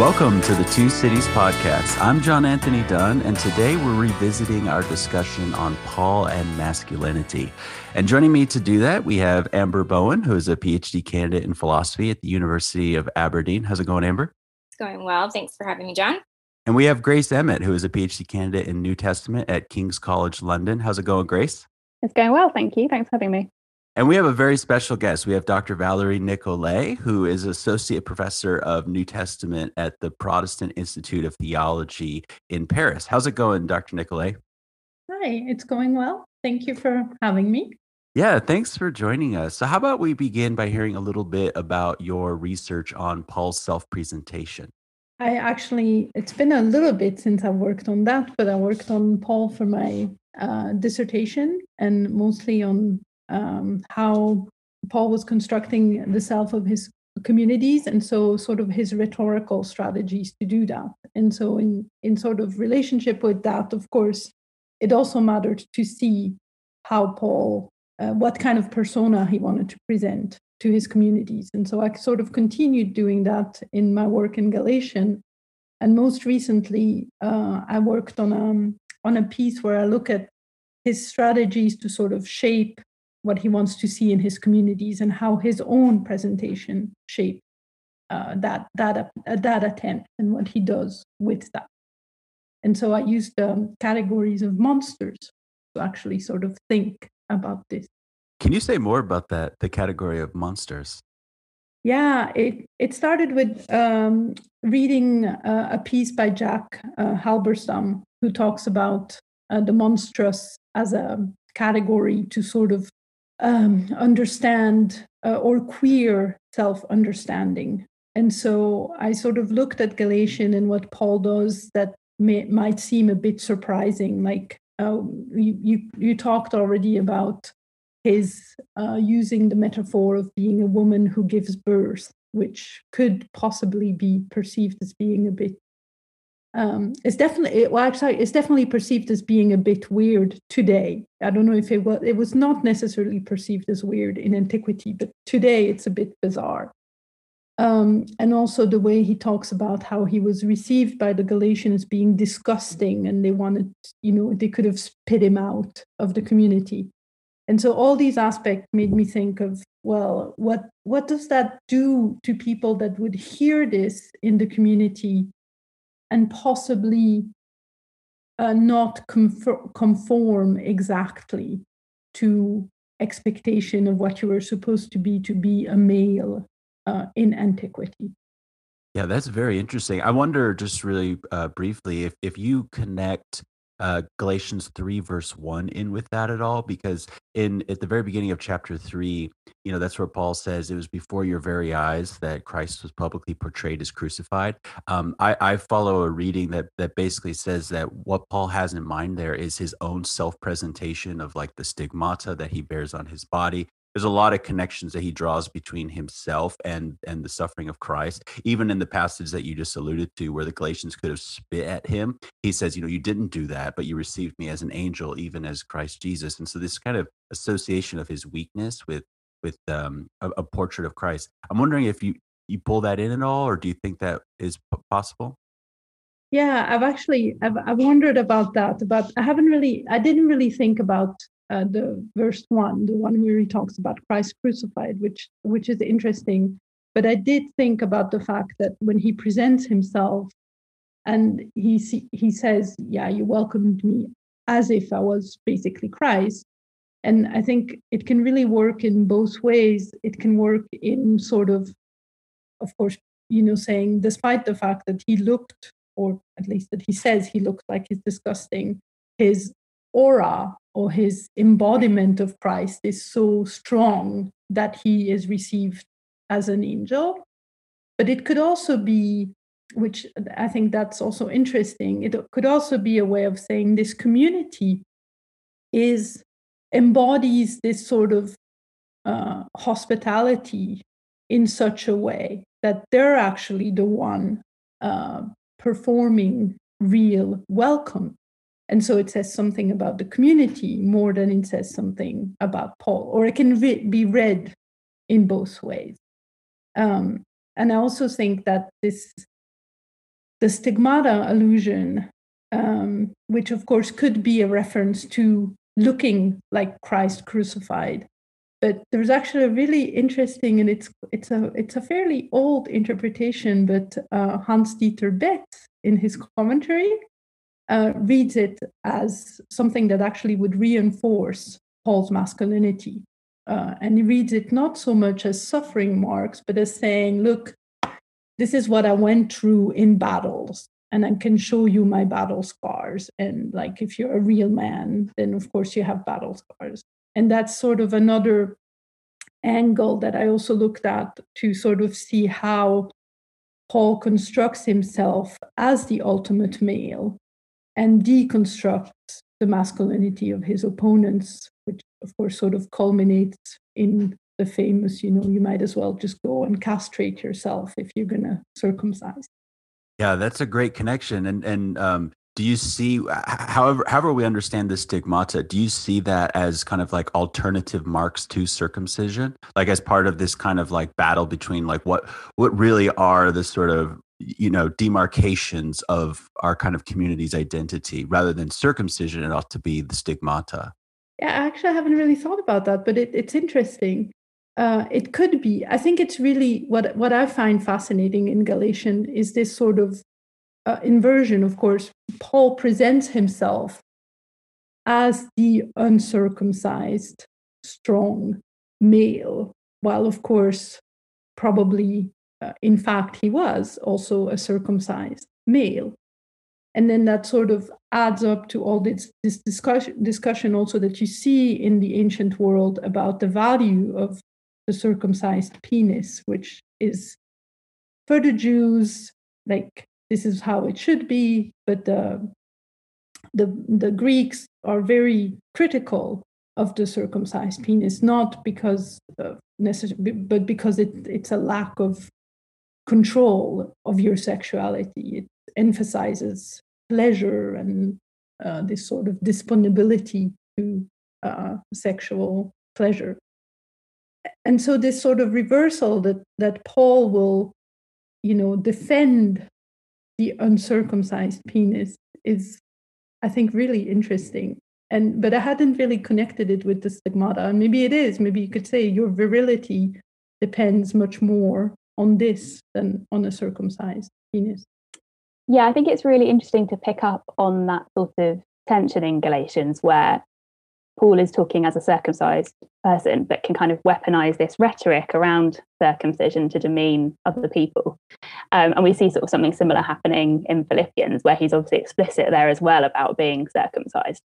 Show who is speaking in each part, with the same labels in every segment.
Speaker 1: Welcome to the Two Cities Podcast. I'm John Anthony Dunne, and today we're revisiting our discussion on Paul and masculinity. And joining me to do that, we have Amber Bowen, who is a PhD candidate in philosophy at the University of Aberdeen. How's it going, Amber?
Speaker 2: It's going well. Thanks for having me, John.
Speaker 1: And we have Grace Emmett, who is a PhD candidate in New Testament at King's College London. How's it going, Grace?
Speaker 3: It's going well. Thank you. Thanks for having me.
Speaker 1: And we have a very special guest. We have Dr. Valérie Nicolet, who is Associate Professor of New Testament at the Protestant Institute of Theology in Paris. How's it going, Dr. Nicolet?
Speaker 4: Hi, it's going well. Thank you for having me.
Speaker 1: Yeah, thanks for joining us. So, how about we begin by hearing a little bit about your research on Paul's self presentation?
Speaker 4: I actually, it's been a little bit since I've worked on that, but I worked on Paul for my uh, dissertation and mostly on um, how Paul was constructing the self of his communities and so sort of his rhetorical strategies to do that. And so in in sort of relationship with that of course it also mattered to see how paul uh, what kind of persona he wanted to present to his communities. And so i sort of continued doing that in my work in galatian. And most recently uh, i worked on a um, on a piece where i look at his strategies to sort of shape what he wants to see in his communities and how his own presentation shape uh, that that uh, that attempt and what he does with that. And so I used um, categories of monsters to actually sort of think about this.
Speaker 1: Can you say more about that? The category of monsters.
Speaker 4: Yeah, it it started with um, reading uh, a piece by Jack uh, Halberstam, who talks about uh, the monstrous as a category to sort of um, understand uh, or queer self understanding. And so I sort of looked at Galatian and what Paul does that may, might seem a bit surprising. Like uh, you, you, you, talked already about his uh, using the metaphor of being a woman who gives birth, which could possibly be perceived as being a bit um, it's definitely well actually it's definitely perceived as being a bit weird today. I don't know if it was it was not necessarily perceived as weird in antiquity but today it's a bit bizarre. Um, and also the way he talks about how he was received by the galatians being disgusting and they wanted you know they could have spit him out of the community. And so all these aspects made me think of well what what does that do to people that would hear this in the community and possibly uh, not conform, exactly to expectation of what you were supposed to be to be a male uh, in antiquity.
Speaker 1: Yeah, that's very interesting. I wonder, just really uh, briefly, if if you connect uh, Galatians 3 verse 1 in with that at all? Because in at the very beginning of chapter 3 you know that's where Paul says it was before your very eyes that Christ was publicly portrayed as crucified. Um, I, I follow a reading that that basically says that what Paul has in mind there is his own self-presentation of like the stigmata that he bears on his body there's a lot of connections that he draws between himself and and the suffering of Christ. Even in the passage that you just alluded to, where the Galatians could have spit at him, he says, "You know, you didn't do that, but you received me as an angel, even as Christ Jesus." And so this kind of association of his weakness with with um, a, a portrait of Christ. I'm wondering if you you pull that in at all, or do you think that is possible?
Speaker 4: Yeah, I've actually I've, I've wondered about that, but I haven't really I didn't really think about uh, the verse one, the one where he talks about Christ crucified, which which is interesting. But I did think about the fact that when he presents himself, and he he says, "Yeah, you welcomed me as if I was basically Christ," and I think it can really work in both ways. It can work in sort of, of course, you know, saying despite the fact that he looked, or at least that he says he looked like he's disgusting, his aura or his embodiment of Christ is so strong that he is received as an angel. But it could also be, which I think that's also interesting, it could also be a way of saying this community is embodies this sort of uh, hospitality in such a way that they're actually the one uh, performing real welcome and so it says something about the community more than it says something about Paul, or it can re- be read in both ways. Um, and I also think that this the stigmata allusion, um, which of course could be a reference to looking like Christ crucified. But there's actually a really interesting, and it's it's a it's a fairly old interpretation, but uh, Hans Dieter Betz in his commentary uh, reads it as something that actually would reinforce Paul's masculinity. Uh, and he reads it not so much as suffering marks, but as saying, look, this is what I went through in battles, and I can show you my battle scars. And like, if you're a real man, then of course you have battle scars. And that's sort of another angle that I also looked at to sort of see how Paul constructs himself as the ultimate male and deconstructs the masculinity of his opponents, which of course sort of culminates in the famous, you know, you might as well just go and castrate yourself if you're going to circumcise.
Speaker 1: Yeah, that's a great connection. And and um, do you see, however, however we understand the stigmata, do you see that as kind of like alternative marks to circumcision, like as part of this kind of like battle between like what what really are the sort of you know demarcations of our kind of community's identity rather than circumcision it ought to be the stigmata.
Speaker 4: Yeah actually i haven't really thought about that but it, it's interesting. Uh, it could be. I think it's really what what i find fascinating in galatian is this sort of uh, inversion of course. Paul presents himself as the uncircumcised strong male while of course probably uh, in fact, he was also a circumcised male. And then that sort of adds up to all this, this discussion, discussion also that you see in the ancient world about the value of the circumcised penis, which is for the Jews, like this is how it should be, but the the, the Greeks are very critical of the circumcised penis, not because necessary, but because it, it's a lack of control of your sexuality. It emphasizes pleasure and uh, this sort of disponibility to uh, sexual pleasure. And so this sort of reversal that that Paul will, you know, defend the uncircumcised penis is, I think, really interesting. And but I hadn't really connected it with the stigmata. Maybe it is. Maybe you could say your virility depends much more on this than on a circumcised penis.
Speaker 3: Yeah, I think it's really interesting to pick up on that sort of tension in Galatians where Paul is talking as a circumcised person, but can kind of weaponize this rhetoric around circumcision to demean other people. Um, and we see sort of something similar happening in Philippians, where he's obviously explicit there as well about being circumcised.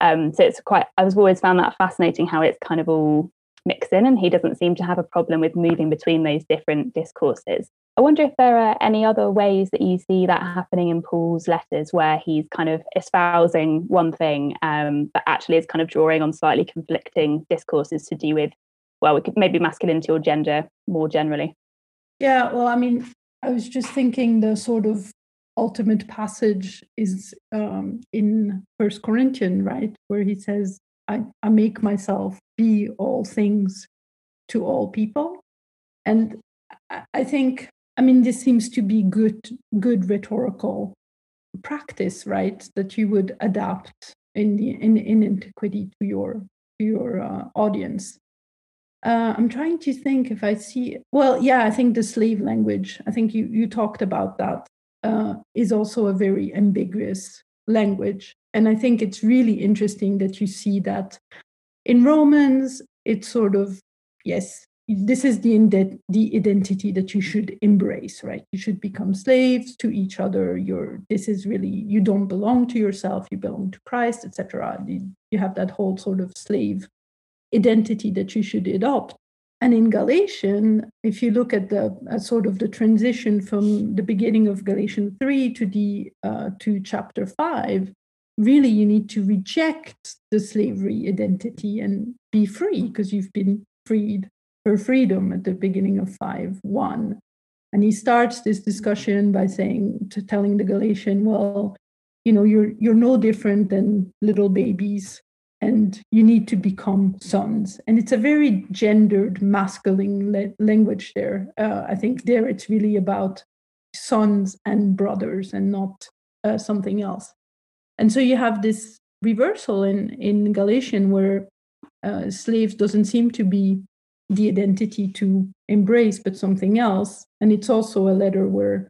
Speaker 3: Um, so it's quite, I've always found that fascinating how it's kind of all mix in, and he doesn't seem to have a problem with moving between those different discourses. I wonder if there are any other ways that you see that happening in Paul's letters where he's kind of espousing one thing, um, but actually is kind of drawing on slightly conflicting discourses to do with, well, we could maybe masculinity or gender more generally.
Speaker 4: Yeah, well, I mean, I was just thinking the sort of ultimate passage is um, in First Corinthian, right, where he says, I, I make myself be all things to all people. And I think, I mean, this seems to be good, good rhetorical practice, right? That you would adapt in the in, in antiquity to your to your uh, audience. Uh, I'm trying to think if I see. Well, yeah, I think the slave language. I think you you talked about that. Uh, is also a very ambiguous language, and I think it's really interesting that you see that in Romans, it's sort of, yes, this is the, the identity that you should embrace, right? You should become slaves to each other. You're, this is really, you don't belong to yourself, you belong to Christ, etc. You have that whole sort of slave identity that you should adopt. And in Galatian, if you look at the at sort of the transition from the beginning of Galatians 3 to the uh, to chapter 5, really you need to reject the slavery identity and be free because you've been freed for freedom at the beginning of 5 1 and he starts this discussion by saying to telling the galatian well you know you're you're no different than little babies and you need to become sons. And it's a very gendered masculine language there. Uh, i think there it's really about sons and brothers and not uh, something else. And so you have this reversal in, in Galatian where uh, slaves doesn't seem to be the identity to embrace, but something else. And it's also a letter where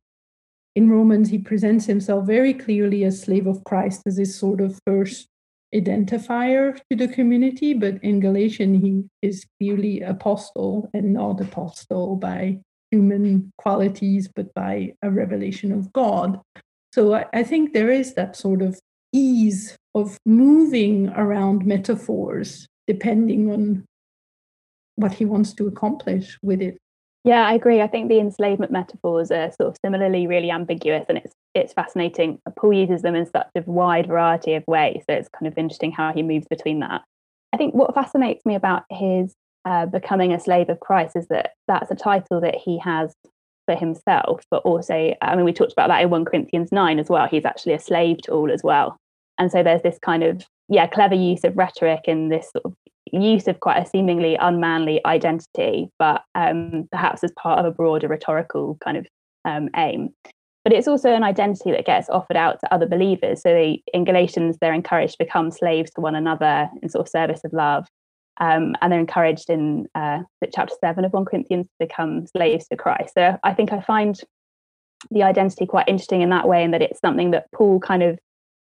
Speaker 4: in Romans he presents himself very clearly as slave of Christ as his sort of first identifier to the community, but in Galatian, he is clearly apostle and not apostle by human qualities, but by a revelation of God. So I, I think there is that sort of ease of moving around metaphors depending on what he wants to accomplish with it.
Speaker 3: Yeah, I agree. I think the enslavement metaphors are sort of similarly really ambiguous, and it's it's fascinating. Paul uses them in such a wide variety of ways, so it's kind of interesting how he moves between that. I think what fascinates me about his uh, becoming a slave of Christ is that that's a title that he has for himself, but also, I mean, we talked about that in 1 Corinthians 9 as well. He's actually a slave to all as well. And so there's this kind of, yeah, clever use of rhetoric and this sort of use of quite a seemingly unmanly identity, but um, perhaps as part of a broader rhetorical kind of um, aim. But it's also an identity that gets offered out to other believers. So they, in Galatians, they're encouraged to become slaves to one another in sort of service of love. Um, and they're encouraged in uh, chapter 7 of 1 Corinthians to become slaves to Christ. So I think I find the identity quite interesting in that way, and that it's something that Paul kind of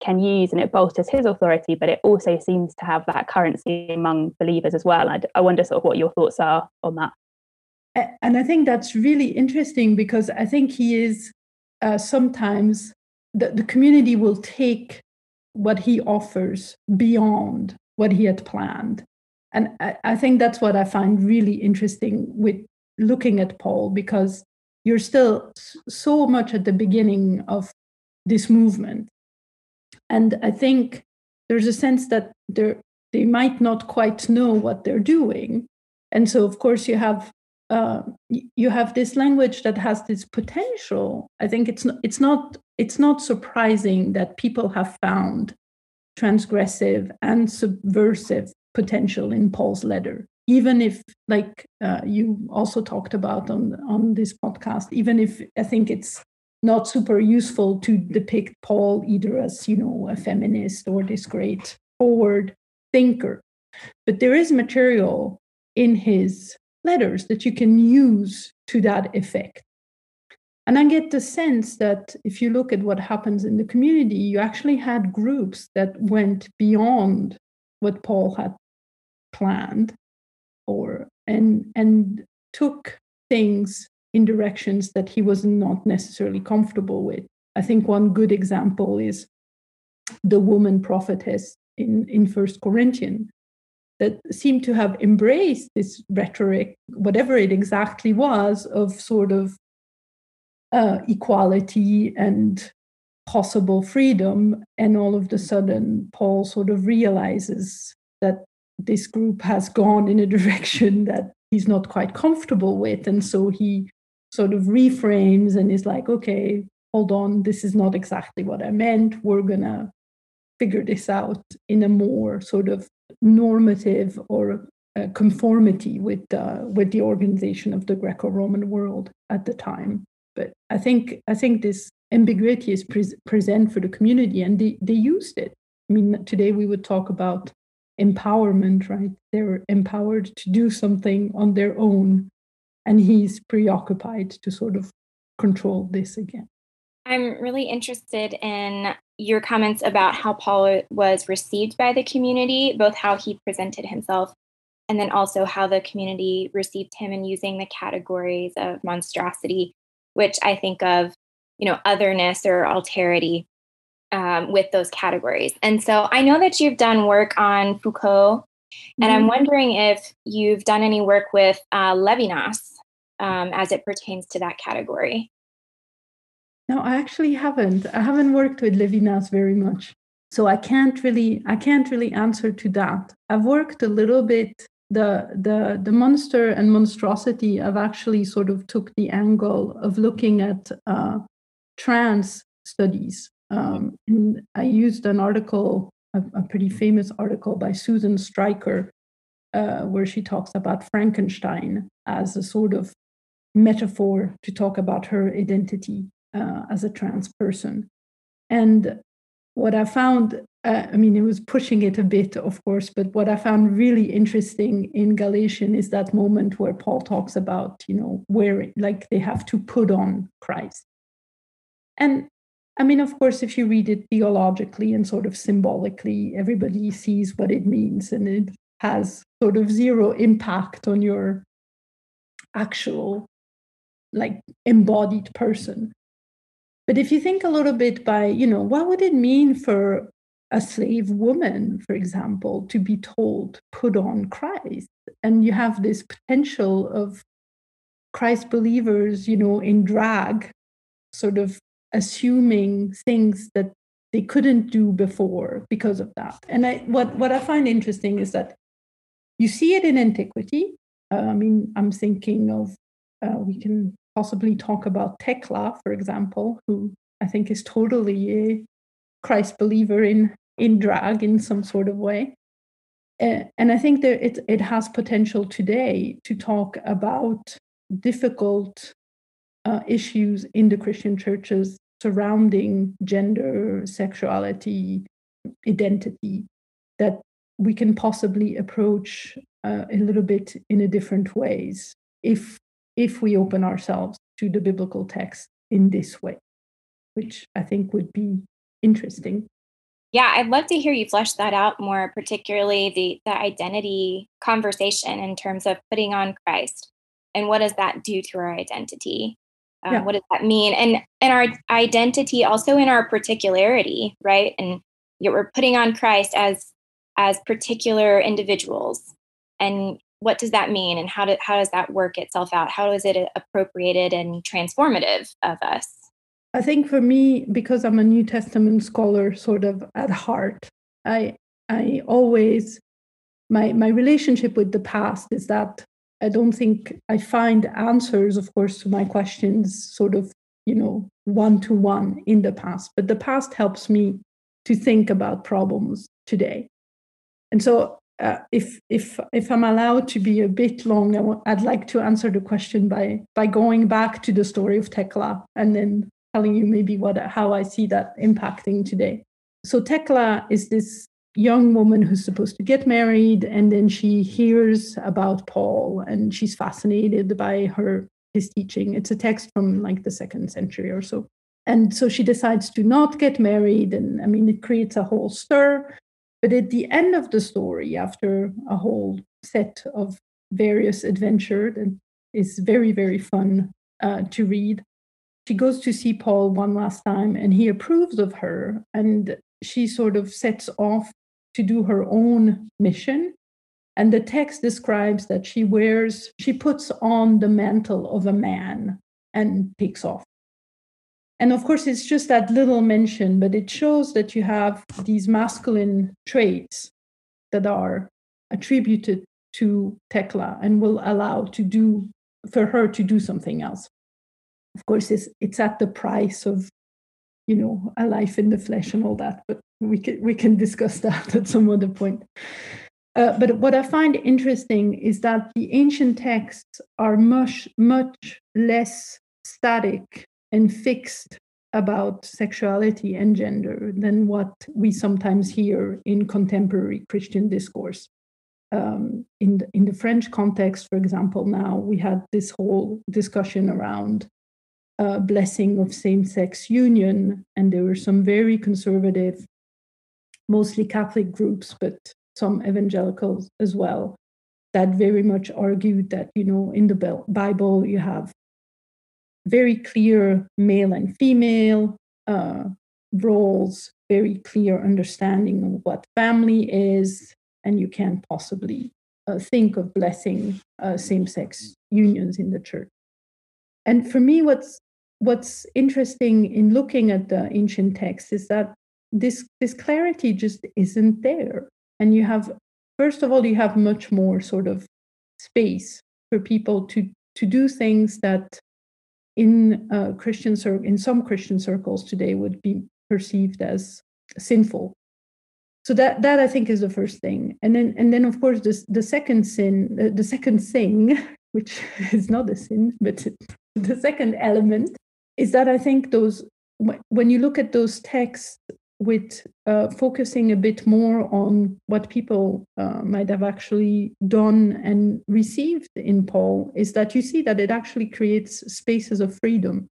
Speaker 3: can use and it bolsters his authority, but it also seems to have that currency among believers as well. I, I wonder sort of what your thoughts are on that.
Speaker 4: And I think that's really interesting because I think he is uh, sometimes the, the community will take what he offers beyond what he had planned. And I, I think that's what I find really interesting with looking at Paul because you're still so much at the beginning of this movement and I think there's a sense that they might not quite know what they're doing. And so, of course, you have uh, you have this language that has this potential. I think it's not, it's not it's not surprising that people have found transgressive and subversive potential in Paul's letter. Even if, like uh, you also talked about on on this podcast, even if I think it's not super useful to depict Paul either as, you know, a feminist or this great forward thinker. But there is material in his letters that you can use to that effect. And I get the sense that if you look at what happens in the community, you actually had groups that went beyond what Paul had planned or and and took things in directions that he was not necessarily comfortable with. I think one good example is the woman prophetess in, in First Corinthians that seemed to have embraced this rhetoric, whatever it exactly was, of sort of uh, equality and possible freedom. And all of a sudden, Paul sort of realizes that this group has gone in a direction that he's not quite comfortable with. And so he sort of reframes and is like, okay, hold on, this is not exactly what I meant. We're going to figure this out in a more sort of normative or uh, conformity with uh, with the organization of the Greco-Roman world at the time. But I think I think this ambiguity is pre- present for the community, and they they used it. I mean, today we would talk about empowerment, right? They're empowered to do something on their own and he's preoccupied to sort of control this again.
Speaker 2: I'm really interested in your comments about how Paul was received by the community, both how he presented himself and then also how the community received him in using the categories of monstrosity, which I think of, you know, otherness or alterity um, with those categories. And so I know that you've done work on Foucault and I'm mm-hmm. wondering if you've done any work with uh, Levinas um, as it pertains to that category.
Speaker 4: No, I actually haven't. I haven't worked with Levinas very much, so I can't really I can't really answer to that. I've worked a little bit the the the monster and monstrosity. I've actually sort of took the angle of looking at uh, trans studies, um, and I used an article a, a pretty famous article by Susan Stryker, uh, where she talks about Frankenstein as a sort of metaphor to talk about her identity. uh, as a trans person. And what I found, uh, I mean, it was pushing it a bit, of course, but what I found really interesting in Galatian is that moment where Paul talks about, you know, where like they have to put on Christ. And I mean, of course, if you read it theologically and sort of symbolically, everybody sees what it means and it has sort of zero impact on your actual, like, embodied person. But if you think a little bit by, you know, what would it mean for a slave woman, for example, to be told, put on Christ? And you have this potential of Christ believers, you know, in drag, sort of assuming things that they couldn't do before because of that. And I, what, what I find interesting is that you see it in antiquity. Uh, I mean, I'm thinking of, uh, we can possibly talk about Thecla, for example, who I think is totally a Christ believer in, in drag in some sort of way. Uh, and I think that it, it has potential today to talk about difficult uh, issues in the Christian churches surrounding gender, sexuality, identity that we can possibly approach uh, a little bit in a different ways if if we open ourselves to the biblical text in this way, which I think would be interesting.
Speaker 2: Yeah, I'd love to hear you flesh that out more, particularly the the identity conversation in terms of putting on Christ and what does that do to our identity? Um, yeah. What does that mean? And and our identity also in our particularity, right? And yet we're putting on Christ as as particular individuals. And what does that mean? And how do, how does that work itself out? How is it appropriated and transformative of us?
Speaker 4: I think for me, because I'm a New Testament scholar, sort of at heart, I I always my my relationship with the past is that I don't think I find answers, of course, to my questions sort of, you know, one to one in the past. But the past helps me to think about problems today. And so, uh, if if if I'm allowed to be a bit long, i w- I'd like to answer the question by by going back to the story of Thecla and then telling you maybe what how I see that impacting today. So Thecla is this young woman who's supposed to get married and then she hears about paul and she's fascinated by her his teaching. It's a text from like the second century or so. And so she decides to not get married and i mean it creates a whole stir. But at the end of the story after a whole set of various adventure that is very very fun uh, to read she goes to see paul one last time and he approves of her and she sort of sets off to do her own mission. And the text describes that she wears, she puts on the mantle of a man and takes off. And of course, it's just that little mention, but it shows that you have these masculine traits that are attributed to Thecla and will allow to do for her to do something else. Of course, it's, it's at the price of you know a life in the flesh and all that but we can we can discuss that at some other point uh, but what i find interesting is that the ancient texts are much much less static and fixed about sexuality and gender than what we sometimes hear in contemporary christian discourse um, in the, in the french context for example now we had this whole discussion around uh, blessing of same sex union. And there were some very conservative, mostly Catholic groups, but some evangelicals as well, that very much argued that, you know, in the Bible, you have very clear male and female uh, roles, very clear understanding of what family is, and you can't possibly uh, think of blessing uh, same sex unions in the church. And for me, what's what's interesting in looking at the ancient texts is that this this clarity just isn't there. And you have first of all you have much more sort of space for people to to do things that in uh, christian cir- in some christian circles today would be perceived as sinful. So that that i think is the first thing. And then and then of course this the second sin the, the second thing which is not a sin but the second element is that I think those when you look at those texts with uh, focusing a bit more on what people uh, might have actually done and received in Paul, is that you see that it actually creates spaces of freedom.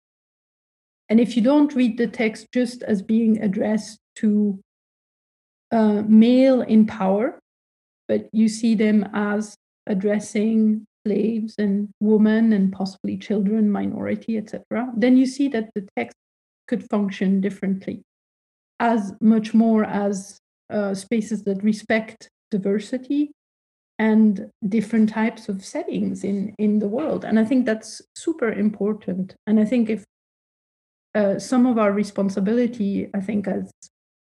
Speaker 4: And if you don't read the text just as being addressed to uh, male in power, but you see them as addressing slaves and women and possibly children, minority, etc., then you see that the text could function differently as much more as uh, spaces that respect diversity and different types of settings in in the world. And i think that's super important. And i think if uh, some of our responsibility i think as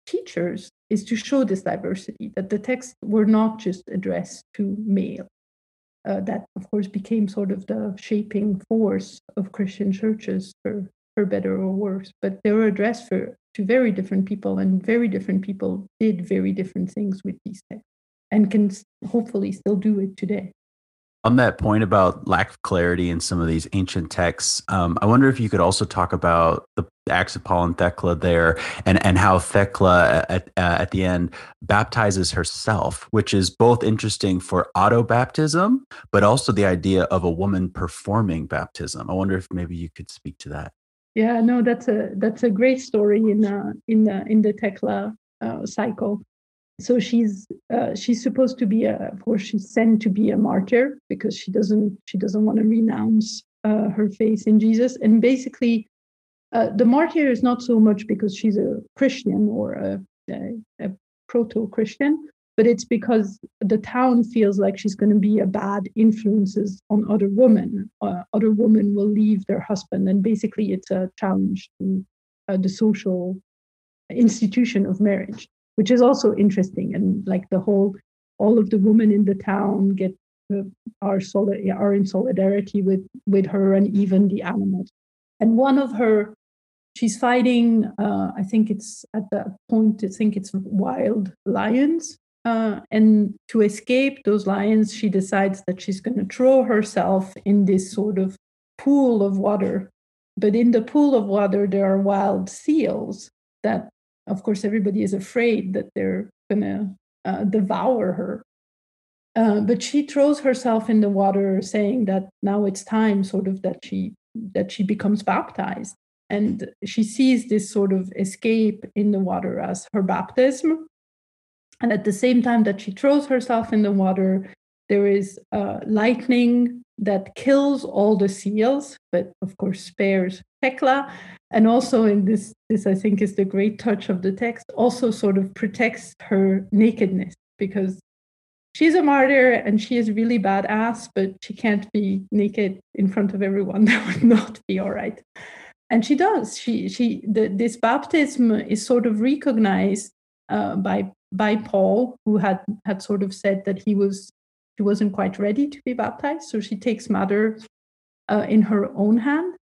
Speaker 4: teachers is to show this diversity that the texts were not just addressed to male. Uh, that of course became sort of the shaping force of christian churches for for better or worse but they were addressed for to very different people, and very different people did very different things with these texts and can hopefully still do it today.
Speaker 1: On that point about lack of clarity in some of these ancient texts, um, I wonder if you could also talk about the Acts of Paul and Thecla there, and and how Thecla at uh, at the end baptizes herself, which is both interesting for auto baptism, but also the idea of a woman performing baptism. I wonder if maybe you could speak to that.
Speaker 4: Yeah, no, that's a that's a great story in uh, in the in the Thecla uh, cycle. So she's uh, she's supposed to be a, of course she's sent to be a martyr because she doesn't she doesn't want to renounce uh, her faith in Jesus. And basically, uh, the martyr is not so much because she's a Christian or a, a, a proto Christian, but it's because the town feels like she's going to be a bad influences on other women. Uh, other women will leave their husband, and basically, it's a challenge to uh, the social institution of marriage, which is also interesting. And like the whole, all of the women in the town get uh, are solid are in solidarity with with her, and even the animals. And one of her she's fighting uh, i think it's at that point i think it's wild lions uh, and to escape those lions, she decides that she's going to throw herself in this sort of pool of water. But in the pool of water, there are wild seals that, of course, everybody is afraid that they're going to uh, devour her. Uh, but she throws herself in the water, saying that now it's time, sort of, that she that she becomes baptized, and she sees this sort of escape in the water as her baptism, and at the same time that she throws herself in the water, there is uh, lightning that kills all the seals, but of course spares Thecla. And also in this, this I think is the great touch of the text, also sort of protects her nakedness because she's a martyr and she is really badass, but she can't be naked in front of everyone. That would not be all right. And she does. She she the, this baptism is sort of recognized uh, by by Paul, who had had sort of said that he was she wasn't quite ready to be baptized. So she takes matters uh, in her own hand,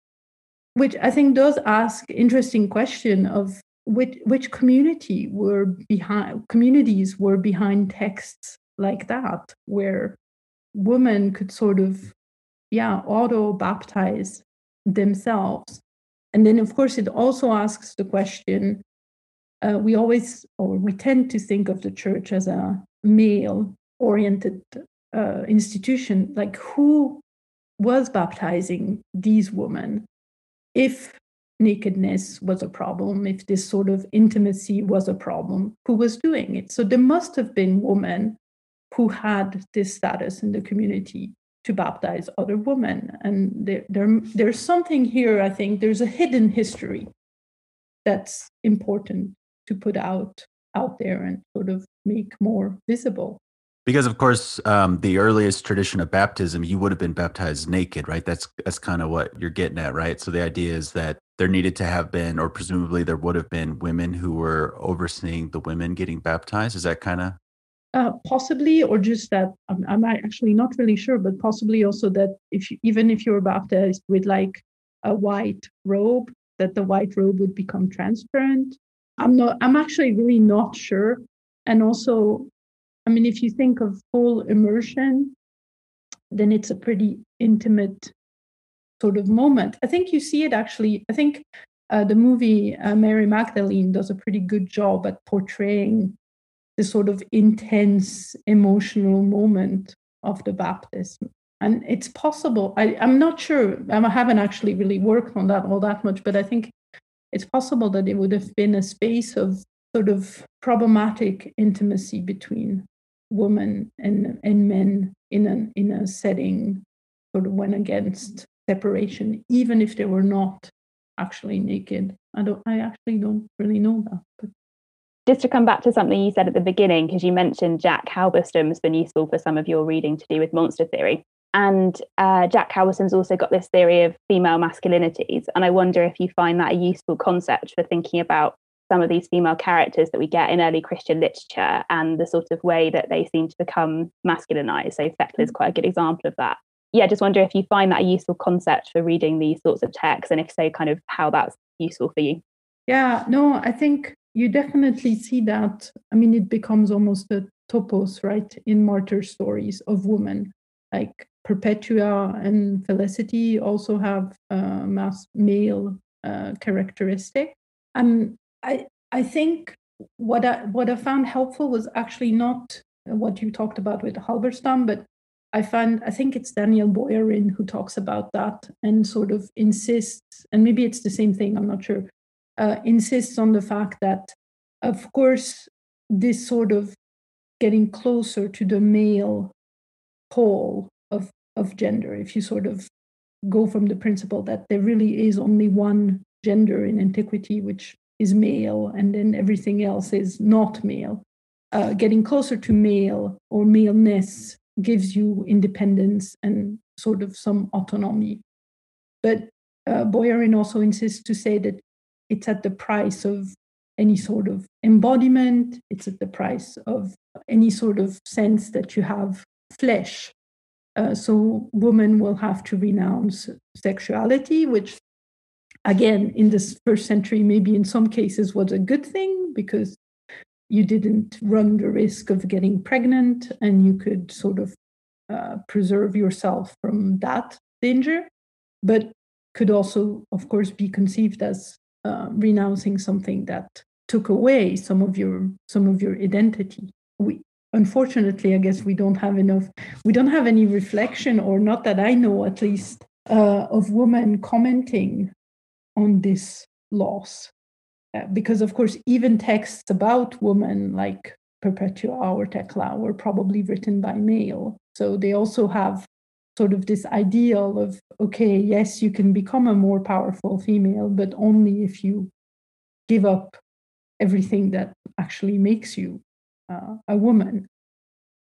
Speaker 4: which I think does ask interesting question of which which community were behind communities were behind texts like that, where women could sort of yeah auto baptize themselves. And then of course it also asks the question uh, we always or we tend to think of the church as a male oriented uh, institution. Like who was baptizing these women if nakedness was a problem if this sort of intimacy was a problem? Who was doing it? So there must have been women who had this status in the community to baptize other women. And there, there there's something here i think there's a hidden history that's important to put out out there and sort of make more visible.
Speaker 1: Because of course um, the earliest tradition of baptism you would have been baptized naked right? That's that's kind of what you're getting at right? So the idea is that there needed to have been or presumably there would have been women who were overseeing the women getting baptized. Is that kind of
Speaker 4: uh, possibly or just that I'm, I'm, actually not really sure but possibly also that if you, even if you were baptized with like a white robe that the white robe would become transparent I'm not, I'm actually really not sure. And also, I mean, if you think of full immersion, then it's a pretty intimate sort of moment. I think you see it actually. I think uh, the movie uh, Mary Magdalene does a pretty good job at portraying the sort of intense emotional moment of the baptism. And it's possible, I, I'm not sure, I haven't actually really worked on that all that much, but I think it's possible that it would have been a space of sort of problematic intimacy between women and, and men in an, in a setting sort of went against separation, even if they were not actually naked. I don't I actually don't really know that. But
Speaker 3: just to come back to something you said at the beginning, because you mentioned Jack Halberstam has been useful for some of your reading to do with monster theory. And uh, Jack Halberstam's also got this theory of female masculinities. And I wonder if you find that a useful concept for thinking about some of these female characters that we get in early Christian literature and the sort of way that they seem to become masculinized. So Thecla is quite a good example of that. Yeah, just wonder if you find that a useful concept for reading these sorts of texts, and if so, kind of how that's useful for you.
Speaker 4: Yeah, no, I think you definitely see that. I mean, it becomes almost a topos, right, in martyr stories of women. Like Perpetua and Felicity also have uh, mass male uh, characteristic. Um, I I think what I what I found helpful was actually not what you talked about with Halberstam, but I find I think it's Daniel Boyarin who talks about that and sort of insists, and maybe it's the same thing. I'm not sure uh, insists on the fact that, of course, this sort of getting closer to the male pole of, of gender, if you sort of go from the principle that there really is only one gender in antiquity, which is male, and then everything else is not male. Uh, getting closer to male or maleness gives you independence and sort of some autonomy. But uh, Boyarin also insists to say that it's at the price of any sort of embodiment, it's at the price of any sort of sense that you have flesh. Uh, so women will have to renounce sexuality, which again in this first century maybe in some cases was a good thing because you didn't run the risk of getting pregnant and you could sort of uh, preserve yourself from that danger but could also of course be conceived as uh, renouncing something that took away some of your some of your identity. We unfortunately i guess we don't have enough we don't have any reflection or not that i know at least uh, of women commenting on this loss. Uh, because of course even texts about women like perpetua or Thecla were probably written by male. So they also have sort of this ideal of okay yes you can become a more powerful female but only if you give up everything that actually makes you uh, a woman.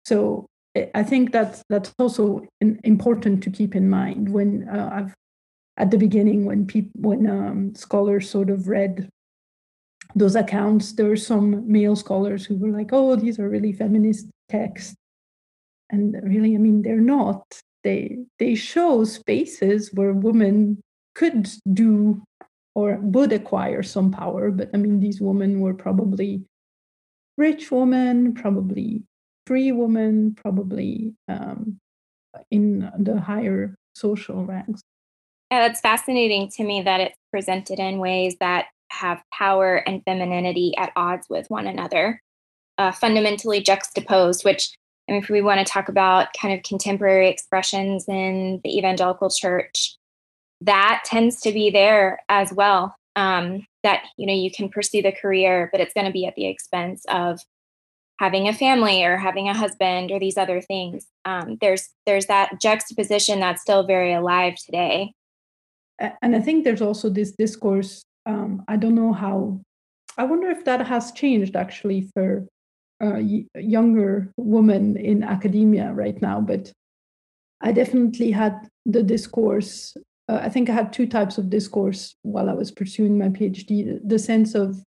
Speaker 4: So i think that's that's also important to keep in mind when uh, i've at the beginning when people when um, scholars sort of read those accounts there were some male scholars who were like oh these are really feminist texts. And really i mean they're not. They they show spaces where women could do or would acquire some power but i mean these women were probably rich woman, probably free woman, probably um, in the higher social ranks
Speaker 2: yeah that's fascinating to me that it's presented in ways that have power and femininity at odds with one another uh, fundamentally juxtaposed which I mean, if we want to talk about kind of contemporary expressions in the evangelical church, that tends to be there as well. Um, that you know you can pursue the career, but it's going to be at the expense of having a family or having a husband or these other things. Um, there's there's that juxtaposition that's still very alive today.
Speaker 4: And I think there's also this discourse. Um, I don't know how. I wonder if that has changed actually for uh, younger women in academia right now, but I definitely had the discourse. Uh, I think I had two types of discourse while I was pursuing my PhD. The sense of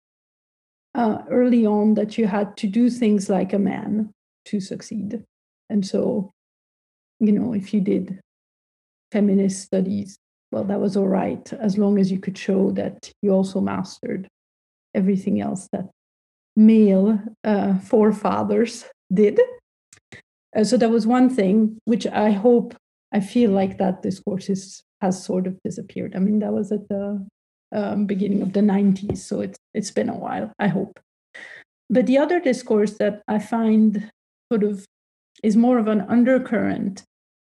Speaker 4: uh, early on that you had to do things like a man to succeed. And so, you know, if you did feminist studies, well, that was all right, as long as you could show that you also mastered everything else that male uh, forefathers did. Uh, so that was one thing which I hope I feel like that discourse is, has sort of disappeared. I mean, that was at the um, beginning of the 90s, so it's it's been a while. I hope. But the other discourse that I find sort of is more of an undercurrent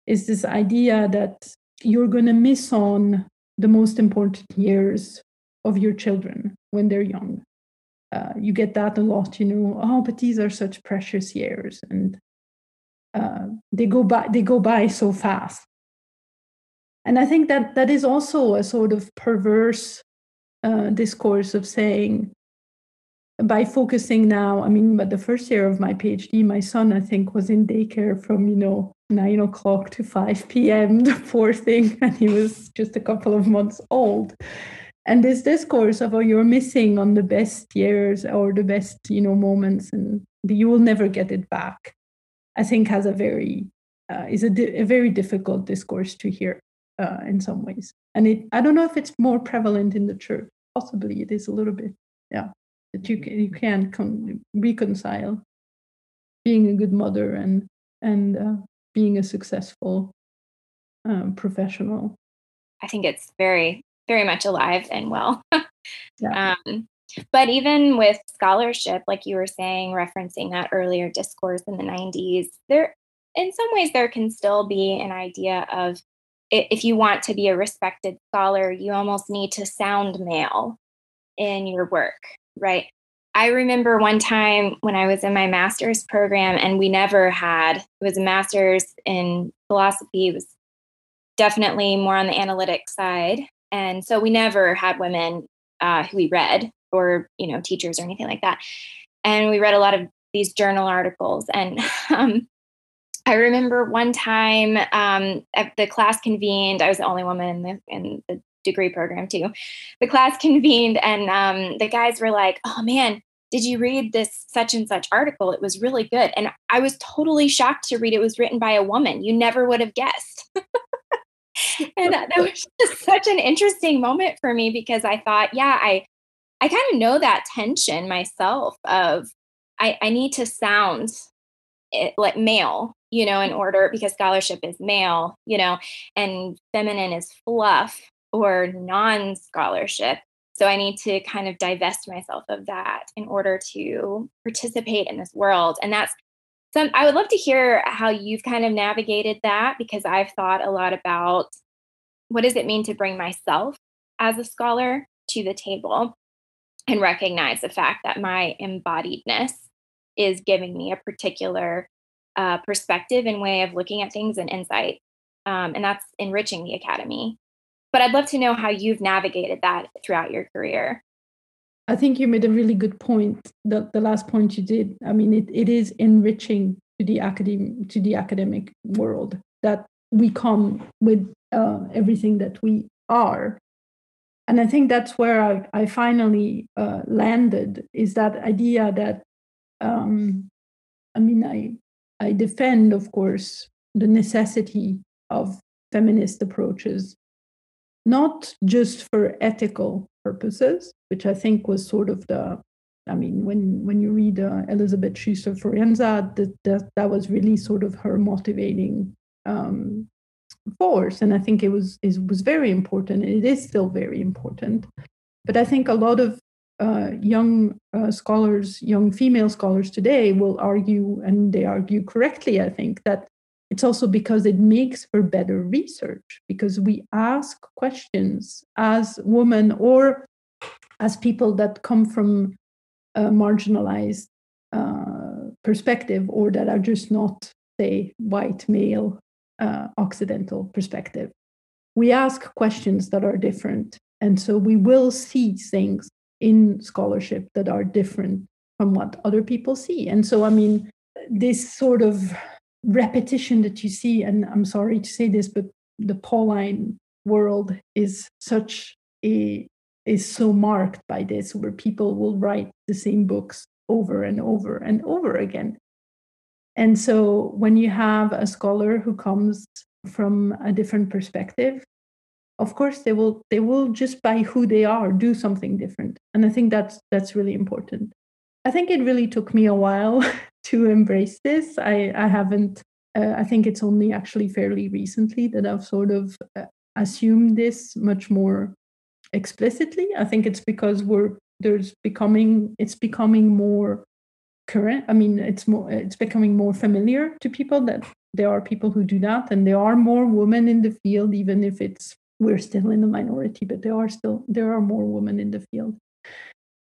Speaker 4: is this idea that you're going to miss on the most important years of your children when they're young. Uh, you get that a lot, you know. Oh, but these are such precious years, and uh, they go by. They go by so fast. And I think that that is also a sort of perverse uh, discourse of saying, by focusing now, I mean, but the first year of my PhD, my son, I think, was in daycare from, you know, nine o'clock to 5 p.m., the poor thing, and he was just a couple of months old. And this discourse of, oh, you're missing on the best years or the best, you know, moments, and you will never get it back, I think has a very, uh, is a, di- a very difficult discourse to hear uh, in some ways. And it, I don't know if it's more prevalent in the church. Possibly it is a little bit, yeah that you can, you can con- reconcile being a good mother and and uh, being a successful um, professional.
Speaker 2: I think it's very very much alive and well. yeah. um, but even with scholarship, like you were saying, referencing that earlier discourse in the 90s, there in some ways there can still be an idea of if you want to be a respected scholar, you almost need to sound male in your work right? I remember one time when I was in my master's program and we never had, it was a master's in philosophy, it was definitely more on the analytic side. And so we never had women uh, who we read or, you know, teachers or anything like that. And we read a lot of these journal articles. And um, I remember one time um, the class convened, I was the only woman in the, in the degree program too. The class convened, and um, the guys were like, "Oh man, did you read this such and such article? It was really good." And I was totally shocked to read it was written by a woman. You never would have guessed. and that, that was just such an interesting moment for me because I thought, yeah, I I kind of know that tension myself of I, I need to sound it, like male, you know, in mm. order because scholarship is male, you know, and feminine is fluff or non scholarship. So I need to kind of divest myself of that in order to participate in this world. And that's some, I would love to hear how you've kind of navigated that because I've thought a lot about what does it mean to bring myself as a scholar to the table and recognize the fact that my embodiedness is giving me a particular uh, perspective and way of looking at things and insight. Um, and that's enriching the academy but I'd love to know how you've navigated that throughout your career.
Speaker 4: I think you made a really good point. The, the last point you did. I mean, it, it is enriching to the academic to the academic world that we come with uh, everything that we are. And I think that's where I, I finally uh, landed is that idea that, um, I mean, I, I defend, of course, the necessity of feminist approaches not just for ethical purposes, which I think was sort of the I mean, when when you read uh, Elisabeth Schüssler Fiorenza, that, that that was really sort of her motivating um, force, and I think it was it was very important. It is still very important, but I think a lot of uh, young uh, scholars, young female scholars today, will argue, and they argue correctly, I think, that it's also because it makes for better research because we ask questions as women or as people that come from a marginalized uh, perspective or that are just not, say, white male uh, Occidental perspective. We ask questions that are different. And so we will see things in scholarship that are different from what other people see. And so, I mean, this sort of repetition that you see, and I'm sorry to say this, but the Pauline world is such a is so marked by this, where people will write the same books over and over and over again. And so when you have a scholar who comes from a different perspective, of course they will they will just by who they are do something different. And I think that's that's really important. I think it really took me a while to embrace this. I, I haven't uh, I think it's only actually fairly recently that I've sort of uh, assumed this much more explicitly. I think it's because we're there's becoming it's becoming more current. I mean, it's more it's becoming more familiar to people that there are people who do that, and there are more women in the field, even if it's we're still in the minority, but there are still there are more women in the field.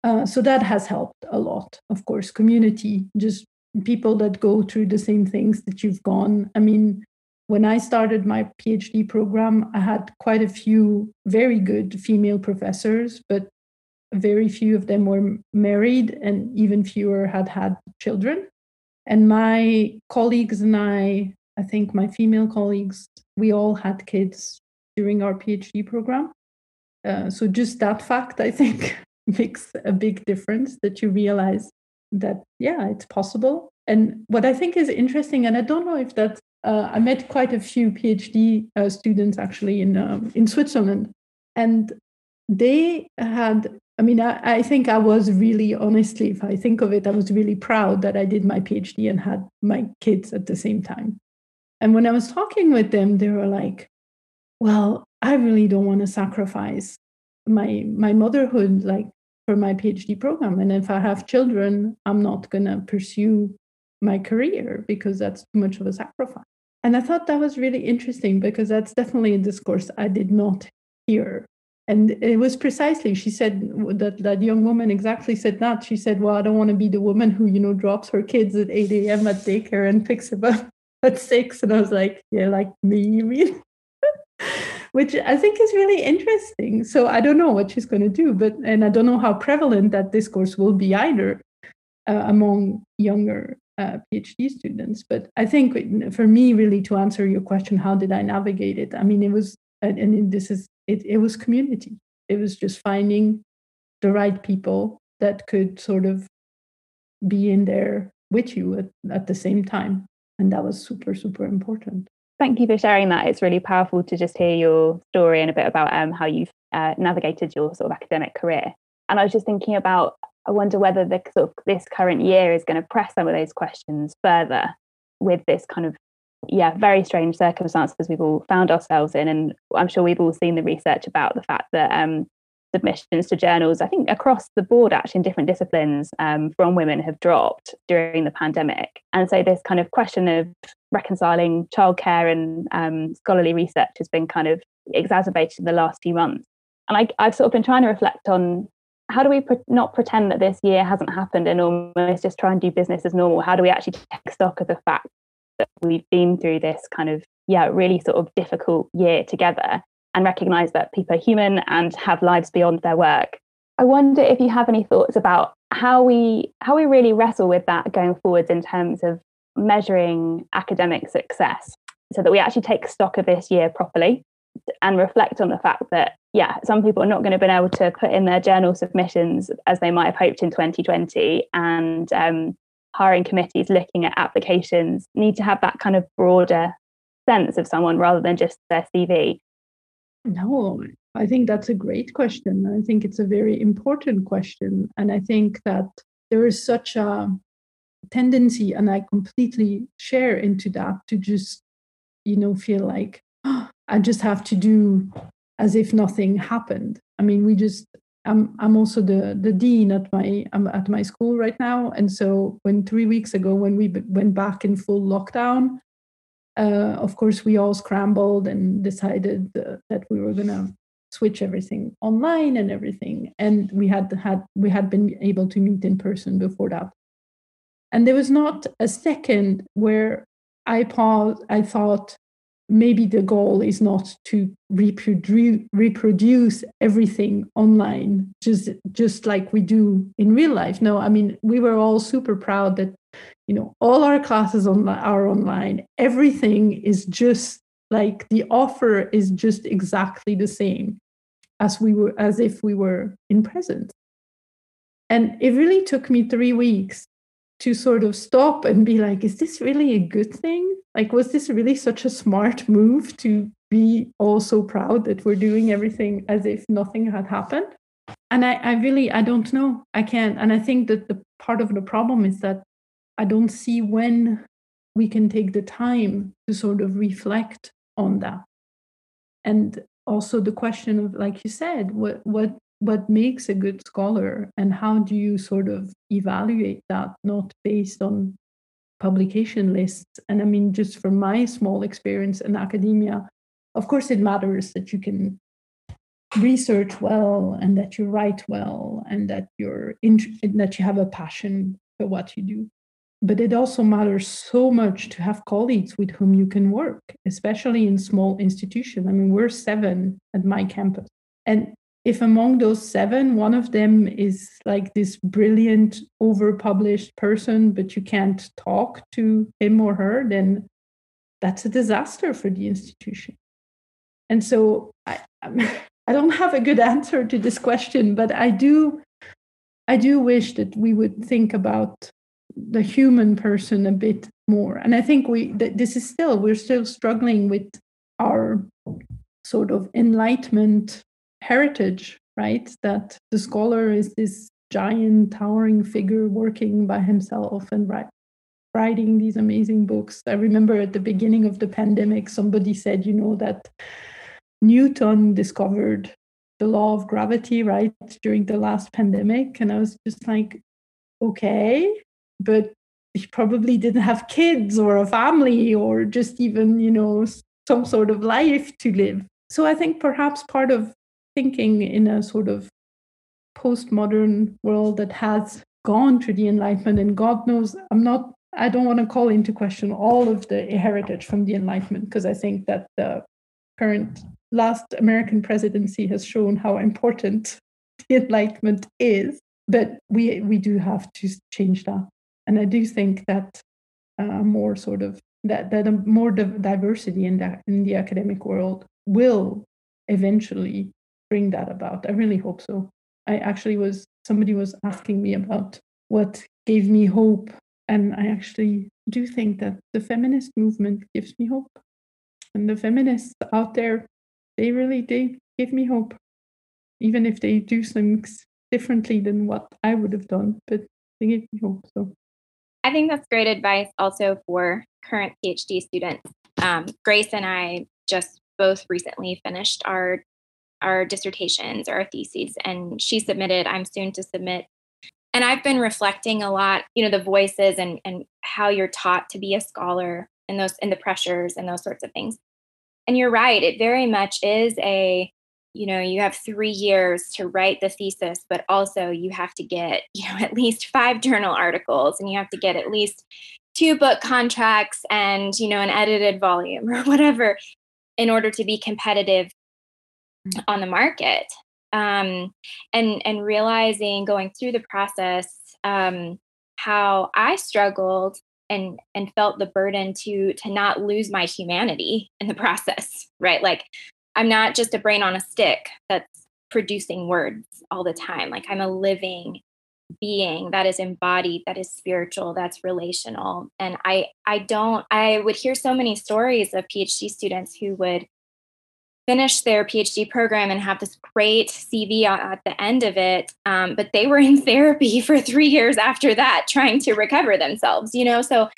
Speaker 4: Uh, so that has helped a lot. Of course, community, just people that go through the same things that you've gone. I mean, when I started my PhD program, I had quite a few very good female professors, but very few of them were married, and even fewer had had children. And my colleagues and I, I think my female colleagues, we all had kids during our PhD program. Uh, so just that fact, I think, makes a big difference that you realize that, yeah, it's possible. And what I think is interesting, and I don't know if that, uh, I met quite a few PhD uh, students actually in, um, in Switzerland. And they had, I mean, I, I think I was really, honestly, if I think of it, I was really proud that I did my PhD and had my kids at the same time. And when I was talking with them, they were like, well, I really don't want to sacrifice my my motherhood like for my PhD program. And if I have children, I'm not gonna pursue my career because that's too much of a sacrifice. And I thought that was really interesting because that's definitely a discourse I did not hear. And it was precisely, she said that that young woman exactly said that. She said, Well, I don't want to be the woman who, you know, drops her kids at 8 a.m. at daycare and picks them up at six. And I was like, Yeah, like me, mean? which I think is really interesting. So I don't know what she's going to do, but and I don't know how prevalent that discourse will be either uh, among younger uh, PhD students. But I think for me, really, to answer your question, how did I navigate it? I mean, it was, and this is, it, it was community. It was just finding the right people that could sort of be in there with you at, at the same time. And that was super, super important
Speaker 3: thank you for sharing that. It's really powerful to just hear your story and a bit about um, how you've uh, navigated your sort of academic career. And I was just thinking about, I wonder whether the sort of this current year is going to press some of those questions further with this kind of yeah very strange circumstances we've all found ourselves in and i'm sure we've all seen the research about the fact that um, submissions to journals, I think across the board, actually in different disciplines um, from women have dropped during the pandemic. And so this kind of question of reconciling childcare and um, scholarly research has been kind of exacerbated in the last few months. And I, I've sort of been trying to reflect on how do we pre- not pretend that this year hasn't happened and almost just try and do business as normal? How do we actually take stock of the fact that we've been through this kind of, yeah, really sort of difficult year together and recognize that people are human and have lives beyond their work. I wonder if you have any thoughts about how we how we really wrestle with that going forwards in terms of measuring academic success so that we actually take stock of this year properly and reflect on the fact that yeah some people are not going to be able to put in their journal submissions as they might have hoped in 2020 and um, hiring committees looking at applications need to have that kind of broader sense of someone rather than just their cv
Speaker 4: no, I think that's a great question. I think it's a very important question. And I think that there is such a tendency, and I completely share into that, to just, you know, feel like, oh, I just have to do as if nothing happened. I mean, we just, I'm, I'm also the, the dean at my, I'm at my school right now. And so when three weeks ago, when we went back in full lockdown, uh, of course, we all scrambled and decided uh, that we were to switch everything online and everything. And we had had we had been able to meet in person before that. And there was not a second where I paused. I thought, maybe the goal is not to reproduce reproduce everything online just just like we do in real life. No i mean we were all super proud that you know all our classes on, are online. Everything is just like the offer is just exactly the same as we were as if we were in presence and it really took me 3 weeks to sort of stop and be like, is this really a good thing? Like, was this really such a smart move to be all so proud that we're doing everything as if nothing had happened? And I, I really, I don't know. I can't. And I think that the part of the problem is that I don't see when we can take the time to sort of reflect on that. And also the question of, like you said, what what what makes a good scholar and how do you sort of evaluate that, not based on publication lists. And I mean, just from my small experience in academia, of course, it matters that you can research well and that you write well and that you're that you have a passion for what you do. But it also matters so much to have colleagues with whom you can work especially in small institutions i mean we're seven at my campus. And if among those seven one of them is like this brilliant overpublished person but you can't talk to him or her then that's a disaster for the institution. And so i i don't have a good answer to this question but i do i do wish that we would think about the human person a bit more. And i think we this is still we're still struggling with our sort of enlightenment heritage right? That the scholar is this giant towering figure working by himself and writing these amazing books. I remember at the beginning of the pandemic somebody said you know that newton discovered the law of gravity right during the last pandemic. And i was just like okay but he probably didn't have kids or a family or just even, you know, some sort of life to live. So I think perhaps part of thinking in a sort of postmodern world that has gone through the Enlightenment, and God knows, I'm not, I don't want to call into question all of the heritage from the Enlightenment, because I think that the current last American presidency has shown how important the Enlightenment is. But we we do have to change that and I do think that uh, more sort of that that a more diversity in that in the academic world will eventually bring that about. I really hope so. I actually was somebody was asking me about what gave me hope, and I actually do think that the feminist movement gives me hope, and the feminists out there, they really they give me hope, even if they do things differently than what I would have done, but they give me hope. So
Speaker 2: I think that's great advice also for current PhD students. Um, Grace and I just both recently finished our our dissertations or our theses, and she submitted. I'm soon to submit, and I've been reflecting a lot. You know, the voices and and how you're taught to be a scholar and those and the pressures and those sorts of things. And you're right; it very much is a you know you have three years to write the thesis but also you have to get you know at least five journal articles and you have to get at least two book contracts and you know an edited volume or whatever in order to be competitive on the market um, and and realizing going through the process um, how i struggled and and felt the burden to to not lose my humanity in the process right? Like I'm not just a brain on a stick that's producing words all the time. Like I'm a living being that is embodied that is spiritual that's relational. And i i don't i would hear so many stories of phd students who would finish their phd program and have this great cv at the end of it um, but they were in therapy for three years after that trying to recover themselves you know? So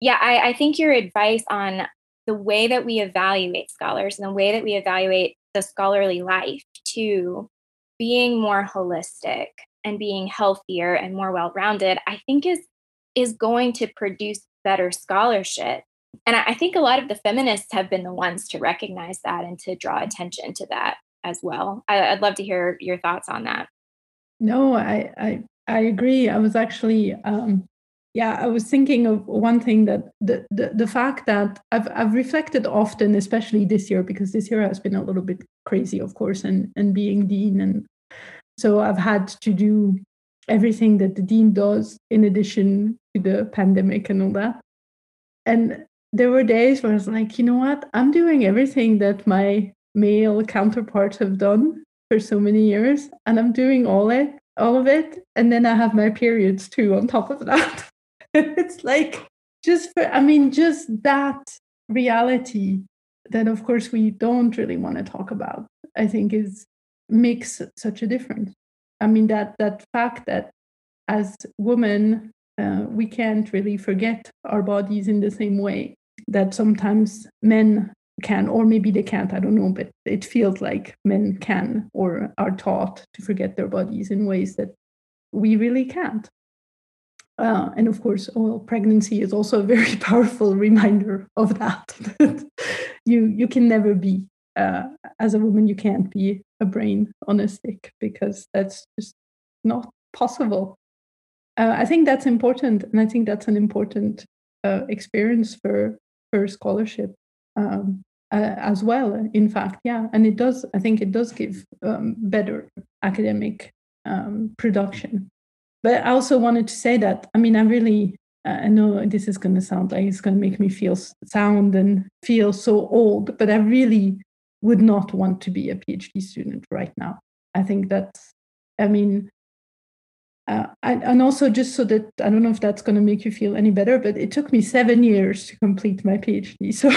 Speaker 2: yeah I, I think your advice on the way that we evaluate scholars and the way that we evaluate the scholarly life to being more holistic and being healthier and more well-rounded i think is is going to produce better scholarship and i think a lot of the feminists have been the ones to recognize that and to draw attention to that as well. I, would love to hear your thoughts on that.
Speaker 4: No i i, I agree. I was actually um, yeah, I was thinking of one thing that the, the, the fact that I've I've reflected often, especially this year, because this year has been a little bit crazy, of course, and and being dean, and so I've had to do everything that the dean does in addition to the pandemic and all that. And there were days where I was like, you know what, I'm doing everything that my male counterparts have done for so many years, and I'm doing all it all of it, and then I have my periods too on top of that. it's like just for, I mean, just that reality that, of course, we don't really want to talk about, I think is makes such a difference. I mean, that that fact that as women uh, we can't really forget our bodies in the same way that sometimes men can, or maybe they can't, I don't know, but it feels like men can or are taught to forget their bodies in ways that we really can't. Uh, and of course, well, pregnancy is also a very powerful reminder of that. you you can never be uh, as a woman. You can't be a brain on a stick because that's just not possible. Uh, I think that's important, and I think that's an important uh, experience for for scholarship um, uh, as well. In fact, yeah, and it does. I think it does give um, better academic um, production. But I also wanted to say that I mean I really I know this is going to sound like it's going to make me feel sound and feel so old, but I really would not want to be a PhD student right now. I think that's I mean uh, and, and also just so that I don't know if that's going to make you feel any better, but it took me seven years to complete my PhD. So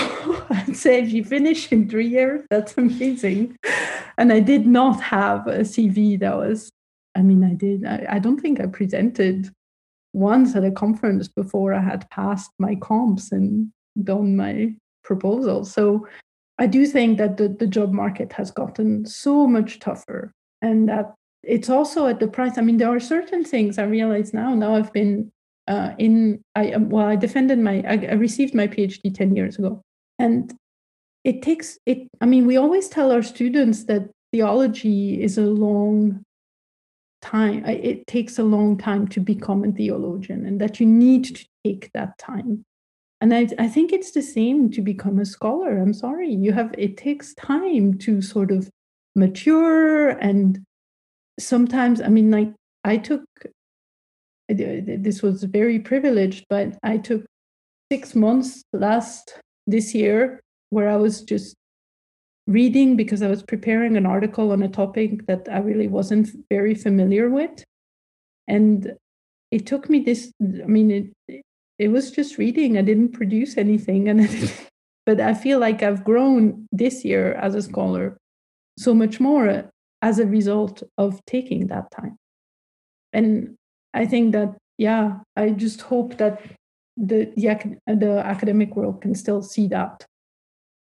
Speaker 4: I'd say if you finish in three years, that's amazing. And I did not have a CV that was, I mean, I did, I, I don't think I presented once at a conference before I had passed my comps and done my proposal. So I do think that the, the job market has gotten so much tougher and that it's also at the price. I mean, there are certain things I realize now. Now I've been uh, in. I um, well, I defended my. I, I received my PhD ten years ago, and it takes it. I mean, we always tell our students that theology is a long time. It takes a long time to become a theologian, and that you need to take that time. And I, I think it's the same to become a scholar. I'm sorry, you have. It takes time to sort of mature and sometimes, I mean, like I took, uh, this was very privileged, but I took six months last this year where I was just reading because I was preparing an article on a topic that I really wasn't very familiar with. And it took me this, I mean, it, it was just reading. I didn't produce anything. And but I feel like I've grown this year as a scholar so much more as a result of taking that time. And I think that, yeah, I just hope that the, the, the academic world can still see that,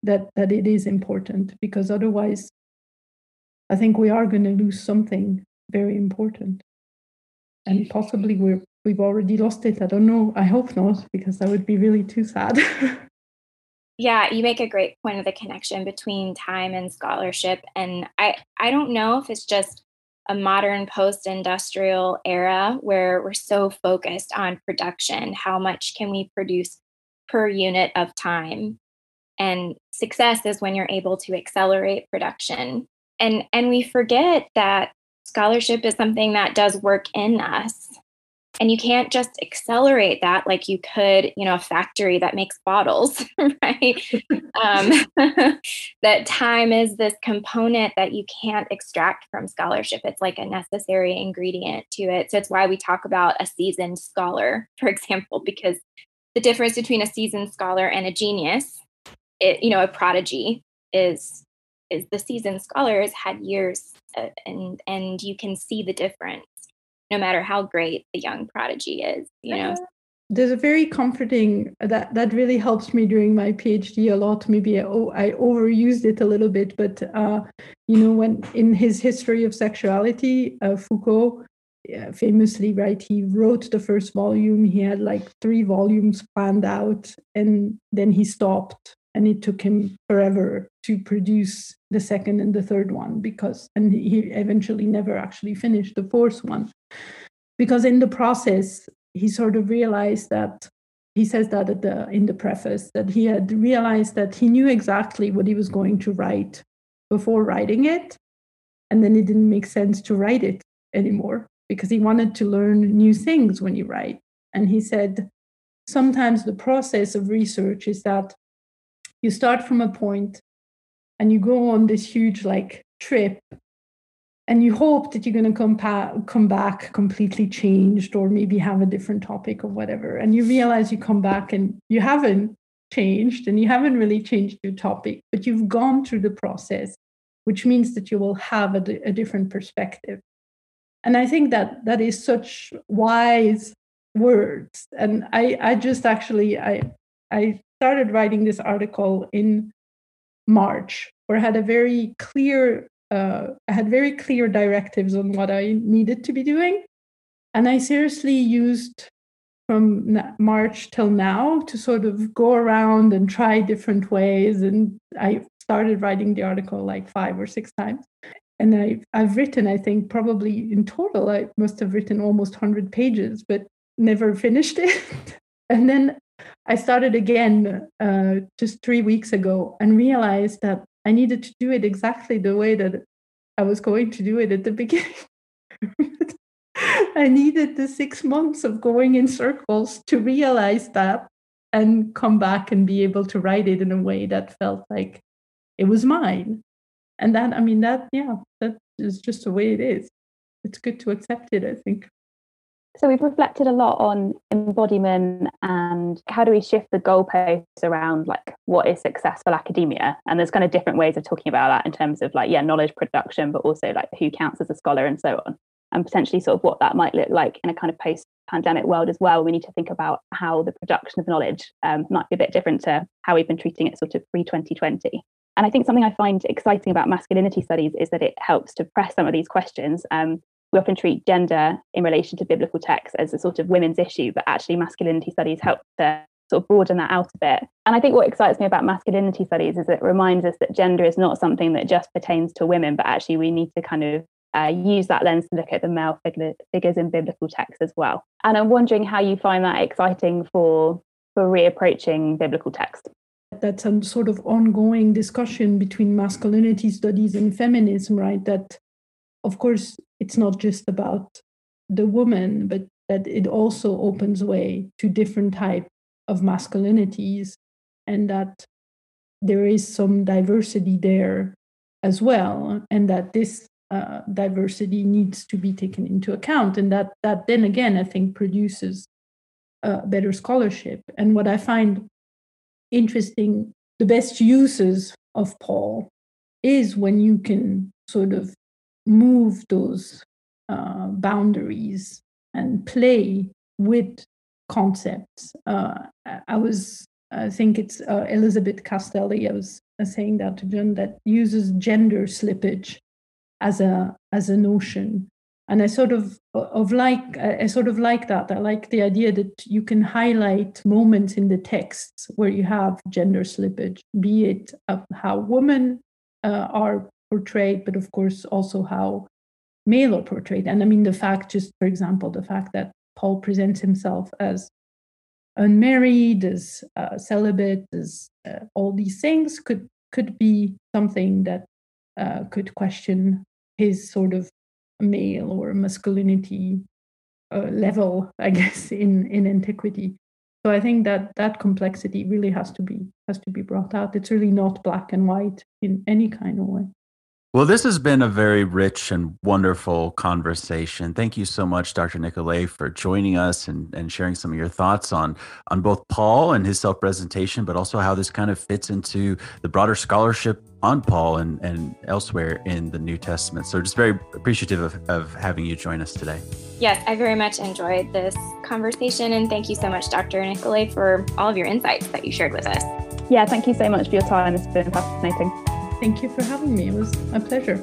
Speaker 4: that, that it is important, because otherwise, I think we are going to lose something very important. And possibly we're, we've already lost it. I don't know. I hope not, because that would be really too sad.
Speaker 2: Yeah, you make a great point of the connection between time and scholarship. And I, I don't know if it's just a modern post industrial era where we're so focused on production. How much can we produce per unit of time? And success is when you're able to accelerate production. And, and we forget that scholarship is something that does work in us and you can't just accelerate that like you could you know a factory that makes bottles right? Um, that time is this component that you can't extract from scholarship. It's like a necessary ingredient to it. So it's why we talk about a seasoned scholar for example because the difference between a seasoned scholar and a genius it, you know a prodigy is is the seasoned scholar has had years uh, and and you can see the difference no matter how great the young prodigy is, you know.
Speaker 4: There's a very comforting that that really helps me during my PhD a lot. Maybe I, I overused it a little bit, but uh, you know, when in his history of sexuality, uh, Foucault yeah, famously, right, he wrote the first volume. He had like three volumes planned out, and then he stopped and it took him forever to produce the second and the third one because and he eventually never actually finished the fourth one. Because in the process he sort of realized that he says that at the in the preface that he had realized that he knew exactly what he was going to write before writing it and then it didn't make sense to write it anymore because he wanted to learn new things when you write. And he said sometimes the process of research is that you start from a point and you go on this huge like trip and you hope that you're going to come, pa- come back completely changed or maybe have a different topic or whatever and you realize you come back and you haven't changed and you haven't really changed your topic but you've gone through the process which means that you will have a, a different perspective and i think that that is such wise words. And I, I just actually, I, I started writing this article in March, or had a very clear, uh, had very clear directives on what I needed to be doing. And I seriously used from March till now to sort of go around and try different ways. And I started writing the article like five or six times. And I, I've written, I think, probably in total, I must have written almost 100 pages, but never finished it. and then I started again uh, just three weeks ago and realized that I needed to do it exactly the way that I was going to do it at the beginning. I needed the six months of going in circles to realize that and come back and be able to write it in a way that felt like it was mine. And that, I mean, that, yeah, that is just the way it is. It's good to accept it, I think.
Speaker 3: So we've reflected a lot on embodiment and how do we shift the goalposts around like what is successful academia? And there's kind of different ways of talking about that in terms of like, yeah, knowledge production, but also like who counts as a scholar and so on. And potentially sort of what that might look like in a kind of post pandemic world as well. We need to think about how the production of knowledge um, might be a bit different to how we've been treating it sort of pre 2020. And I think something I find exciting about masculinity studies is that it helps to press some of these questions. Um, we often treat gender in relation to biblical texts as a sort of women's issue, but actually masculinity studies help to sort of broaden that out a bit. And I think what excites me about masculinity studies is it reminds us that gender is not something that just pertains to women, but actually we need to kind of uh, use that lens to look at the male figure, figures in biblical texts as well. And I'm wondering how you find that exciting for for reapproaching biblical text.
Speaker 4: That's a sort of ongoing discussion between masculinity studies and feminism, right? That of course, it's not just about the woman, but that it also opens way to different type of masculinities, and that there is some diversity there as well, and that this uh, diversity needs to be taken into account, and that that then again, I think, produces uh, better scholarship. And what I find interesting, the best uses of Paul is when you can sort of move those uh, boundaries and play with concepts. Uh, I was, I think it's uh, Elizabeth Castelli. I was uh, saying that to John that uses gender slippage as a as a notion, and I sort of of like I sort of like that. I like the idea that you can highlight moments in the texts where you have gender slippage, be it how women uh, are portrayed, but of course also how male are portrayed. And I mean, the fact, just for example, the fact that Paul presents himself as unmarried, as uh, celibate, as uh, all these things could could be something that uh, could question his sort of male or masculinity uh, level, I guess, in in antiquity. So I think that that complexity really has to be has to be brought out. It's really not black and white in any kind of way.
Speaker 1: Well, this has been a very rich and wonderful conversation. Thank you so much, Dr. Nicolet, for joining us and, and sharing some of your thoughts on, on both Paul and his self presentation, but also how this kind of fits into the broader scholarship on Paul and, and elsewhere in the New Testament. So, just very appreciative of, of having you join us today.
Speaker 2: Yes, I very much enjoyed this conversation. And thank you so much, Dr. Nicolet, for all of your insights that you shared with us.
Speaker 3: Yeah, thank you so much for your time. It's been fascinating.
Speaker 4: Thank you for having me. It was a pleasure.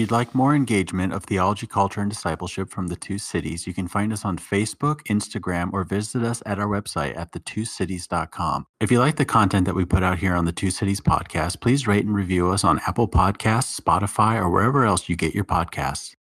Speaker 1: You'd like more engagement of theology, culture, and discipleship from the two cities, you can find us on Facebook, Instagram, or visit us at our website at thetwocities.com. If you like the content that we put out here on the Two Cities podcast, please rate and review us on Apple Podcasts, Spotify, or wherever else you get your podcasts.